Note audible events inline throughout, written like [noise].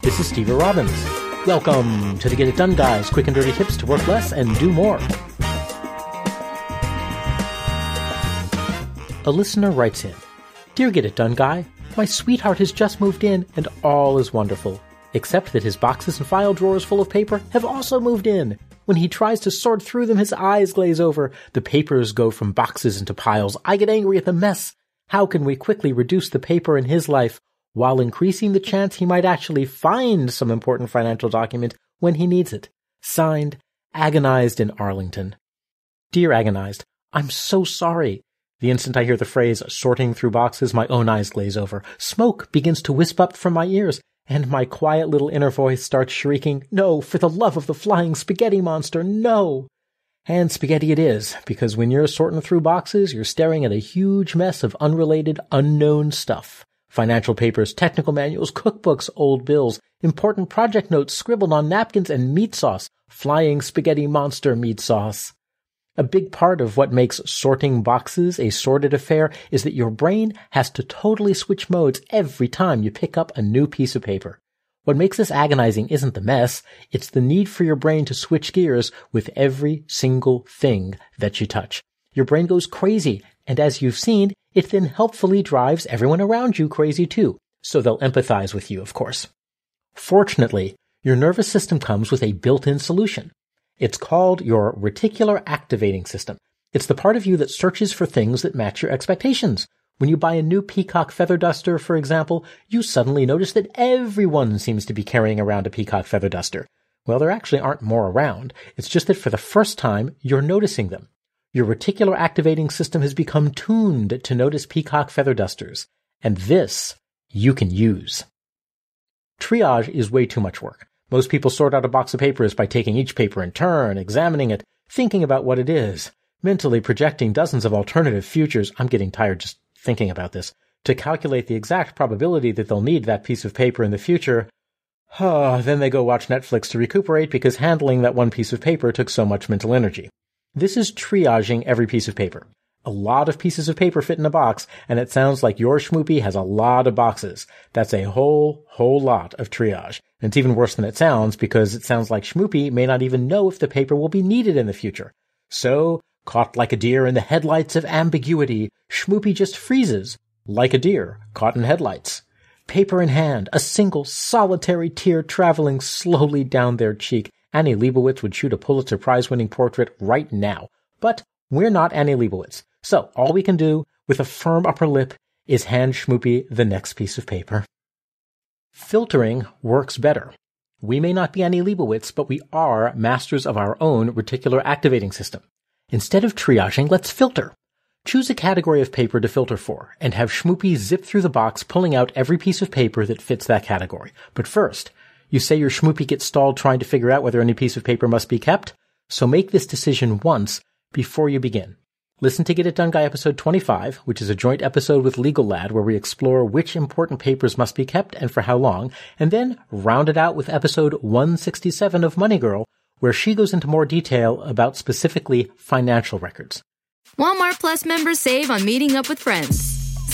This is Steve Robbins. Welcome to the Get It Done Guys, quick and dirty tips to work less and do more. A listener writes in Dear Get It Done Guy, my sweetheart has just moved in and all is wonderful, except that his boxes and file drawers full of paper have also moved in. When he tries to sort through them, his eyes glaze over. The papers go from boxes into piles. I get angry at the mess. How can we quickly reduce the paper in his life while increasing the chance he might actually find some important financial document when he needs it. Signed, Agonized in Arlington. Dear Agonized, I'm so sorry. The instant I hear the phrase sorting through boxes, my own eyes glaze over. Smoke begins to wisp up from my ears, and my quiet little inner voice starts shrieking, No, for the love of the flying spaghetti monster, no! And spaghetti it is, because when you're sorting through boxes, you're staring at a huge mess of unrelated, unknown stuff financial papers, technical manuals, cookbooks, old bills, important project notes scribbled on napkins, and meat sauce, flying spaghetti monster meat sauce. A big part of what makes sorting boxes a sorted affair is that your brain has to totally switch modes every time you pick up a new piece of paper. What makes this agonizing isn't the mess, it's the need for your brain to switch gears with every single thing that you touch. Your brain goes crazy, and as you've seen, it then helpfully drives everyone around you crazy too. So they'll empathize with you, of course. Fortunately, your nervous system comes with a built-in solution. It's called your reticular activating system. It's the part of you that searches for things that match your expectations. When you buy a new peacock feather duster, for example, you suddenly notice that everyone seems to be carrying around a peacock feather duster. Well, there actually aren't more around. It's just that for the first time, you're noticing them. Your reticular activating system has become tuned to notice peacock feather dusters, and this you can use. Triage is way too much work. Most people sort out a box of papers by taking each paper in turn, examining it, thinking about what it is, mentally projecting dozens of alternative futures. I'm getting tired just thinking about this. To calculate the exact probability that they'll need that piece of paper in the future. Oh, [sighs] then they go watch Netflix to recuperate because handling that one piece of paper took so much mental energy. This is triaging every piece of paper. A lot of pieces of paper fit in a box, and it sounds like your schmoopy has a lot of boxes. That's a whole, whole lot of triage. And it's even worse than it sounds because it sounds like schmoopy may not even know if the paper will be needed in the future. So, caught like a deer in the headlights of ambiguity, schmoopy just freezes, like a deer caught in headlights. Paper in hand, a single solitary tear traveling slowly down their cheek, Annie Leibovitz would shoot a Pulitzer Prize winning portrait right now. But we're not Annie Leibovitz. So all we can do with a firm upper lip is hand Schmoopy the next piece of paper. Filtering works better. We may not be Annie Leibovitz, but we are masters of our own reticular activating system. Instead of triaging, let's filter. Choose a category of paper to filter for, and have Schmoopy zip through the box pulling out every piece of paper that fits that category. But first, you say your schmoopy gets stalled trying to figure out whether any piece of paper must be kept, so make this decision once before you begin. Listen to Get It Done Guy episode 25, which is a joint episode with Legal Lad where we explore which important papers must be kept and for how long, and then round it out with episode 167 of Money Girl, where she goes into more detail about specifically financial records. Walmart Plus members save on meeting up with friends.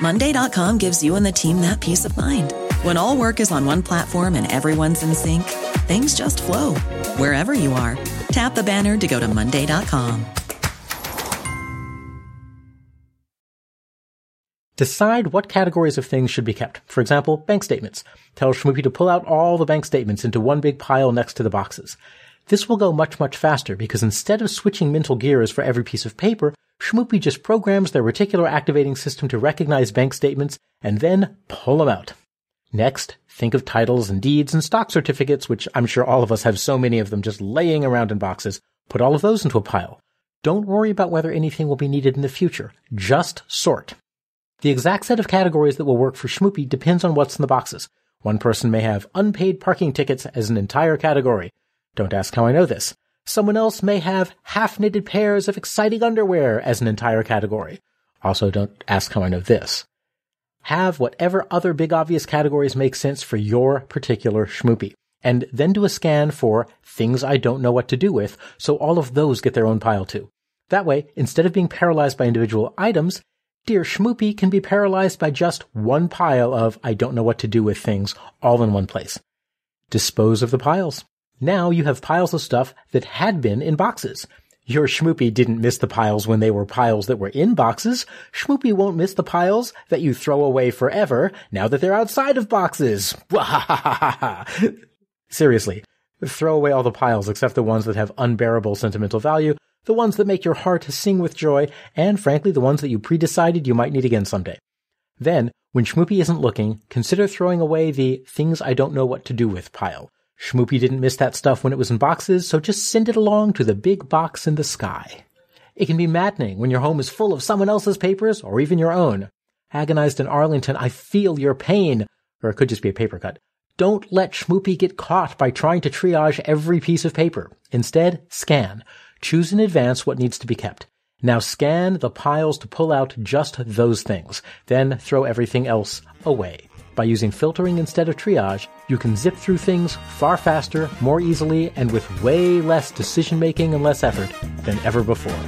Monday.com gives you and the team that peace of mind. When all work is on one platform and everyone's in sync, things just flow wherever you are. Tap the banner to go to Monday.com. Decide what categories of things should be kept. For example, bank statements. Tell Schmoopy to pull out all the bank statements into one big pile next to the boxes. This will go much, much faster because instead of switching mental gears for every piece of paper, Schmoopy just programs their reticular activating system to recognize bank statements and then pull them out. Next, think of titles and deeds and stock certificates, which I'm sure all of us have so many of them just laying around in boxes. Put all of those into a pile. Don't worry about whether anything will be needed in the future. Just sort. The exact set of categories that will work for Schmoopy depends on what's in the boxes. One person may have unpaid parking tickets as an entire category. Don't ask how I know this. Someone else may have half knitted pairs of exciting underwear as an entire category. Also, don't ask how I know this. Have whatever other big obvious categories make sense for your particular Schmoopy. And then do a scan for things I don't know what to do with, so all of those get their own pile too. That way, instead of being paralyzed by individual items, Dear Schmoopy can be paralyzed by just one pile of I don't know what to do with things all in one place. Dispose of the piles. Now you have piles of stuff that had been in boxes. Your Schmoopy didn't miss the piles when they were piles that were in boxes. Schmoopy won't miss the piles that you throw away forever now that they're outside of boxes. [laughs] Seriously, throw away all the piles except the ones that have unbearable sentimental value the ones that make your heart sing with joy, and frankly, the ones that you pre-decided you might need again someday. Then, when Schmoopy isn't looking, consider throwing away the things I don't know what to do with pile. Schmoopy didn't miss that stuff when it was in boxes, so just send it along to the big box in the sky. It can be maddening when your home is full of someone else's papers or even your own. Agonized in Arlington, I feel your pain. Or it could just be a paper cut. Don't let Schmoopy get caught by trying to triage every piece of paper. Instead, scan. Choose in advance what needs to be kept. Now scan the piles to pull out just those things. Then throw everything else away. By using filtering instead of triage, you can zip through things far faster, more easily, and with way less decision making and less effort than ever before.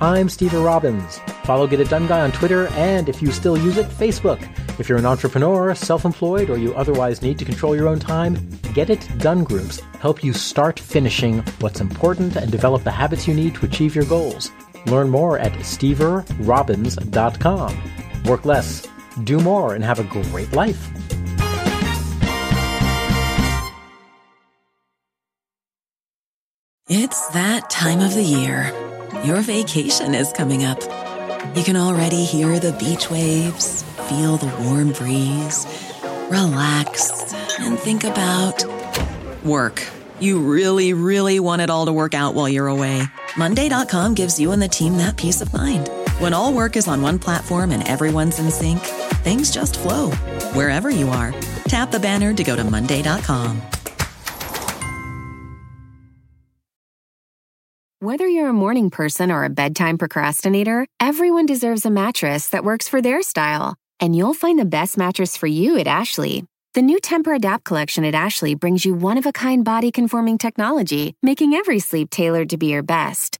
I'm Steve Robbins. Follow Get It Done Guy on Twitter and, if you still use it, Facebook. If you're an entrepreneur, self-employed, or you otherwise need to control your own time, Get It Done groups help you start finishing what's important and develop the habits you need to achieve your goals. Learn more at steverobbins.com. Work less, do more, and have a great life. It's that time of the year. Your vacation is coming up. You can already hear the beach waves, feel the warm breeze, relax, and think about work. You really, really want it all to work out while you're away. Monday.com gives you and the team that peace of mind. When all work is on one platform and everyone's in sync, things just flow wherever you are. Tap the banner to go to Monday.com. Whether you're a morning person or a bedtime procrastinator, everyone deserves a mattress that works for their style. And you'll find the best mattress for you at Ashley. The new Tempur-Adapt collection at Ashley brings you one of a kind body conforming technology, making every sleep tailored to be your best.